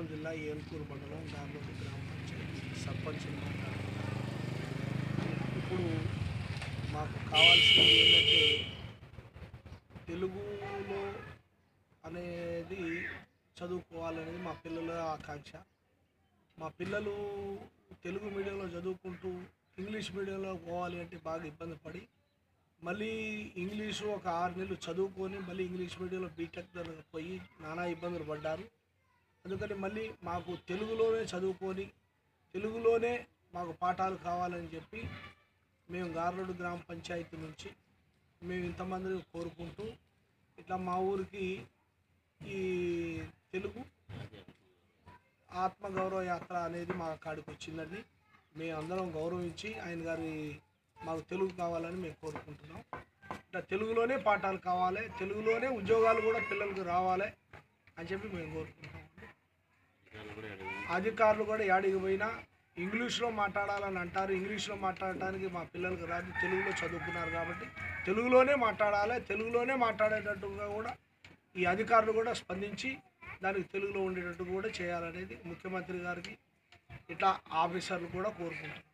ఖమ్మం జిల్లా ఏల్కూరు మండలం దాంట్లో గ్రామ పంచాయతీ సర్పంచ్ ఇప్పుడు మాకు కావాల్సింది ఏంటంటే తెలుగులో అనేది చదువుకోవాలనేది మా పిల్లల ఆకాంక్ష. మా పిల్లలు తెలుగు మీడియంలో చదువుకుంటూ ఇంగ్లీష్ మీడియంలో పోవాలి అంటే బాగా ఇబ్బంది పడి మళ్ళీ ఇంగ్లీషు ఒక ఆరు నెలలు చదువుకొని మళ్ళీ ఇంగ్లీష్ మీడియంలో బీటెక్ పోయి నానా ఇబ్బందులు పడ్డారు. అందుకని మళ్ళీ మాకు తెలుగులోనే చదువుకొని తెలుగులోనే మాకు పాఠాలు కావాలని చెప్పి మేము గార్లోడు గ్రామ పంచాయతీ నుంచి మేము ఇంతమందిని కోరుకుంటూ ఇట్లా మా ఊరికి ఈ తెలుగు ఆత్మగౌరవ యాత్ర అనేది మా కాడికి వచ్చిందండి. మేము అందరం గౌరవించి ఆయన గారి మాకు తెలుగు కావాలని మేము కోరుకుంటున్నాం. ఇట్లా తెలుగులోనే పాఠాలు కావాలి తెలుగులోనే ఉద్యోగాలు కూడా పిల్లలకు రావాలి అని చెప్పి మేము కోరుకుంటున్నాం. అధికారులు కూడా ఏడికి పోయినా ఇంగ్లీష్లో మాట్లాడాలని అంటారు. ఇంగ్లీష్లో మాట్లాడటానికి మా పిల్లలకు రాదు. తెలుగులో చదువుకున్నారు కాబట్టి తెలుగులోనే మాట్లాడాలి. తెలుగులోనే మాట్లాడేటట్టుగా కూడా ఈ అధికారులు కూడా స్పందించి దానికి తెలుగులో ఉండేటట్టు కూడా చేయాలనేది ముఖ్యమంత్రి గారికి ఇట్లా ఆఫీసర్లు కూడా కోరుకుంటున్నారు.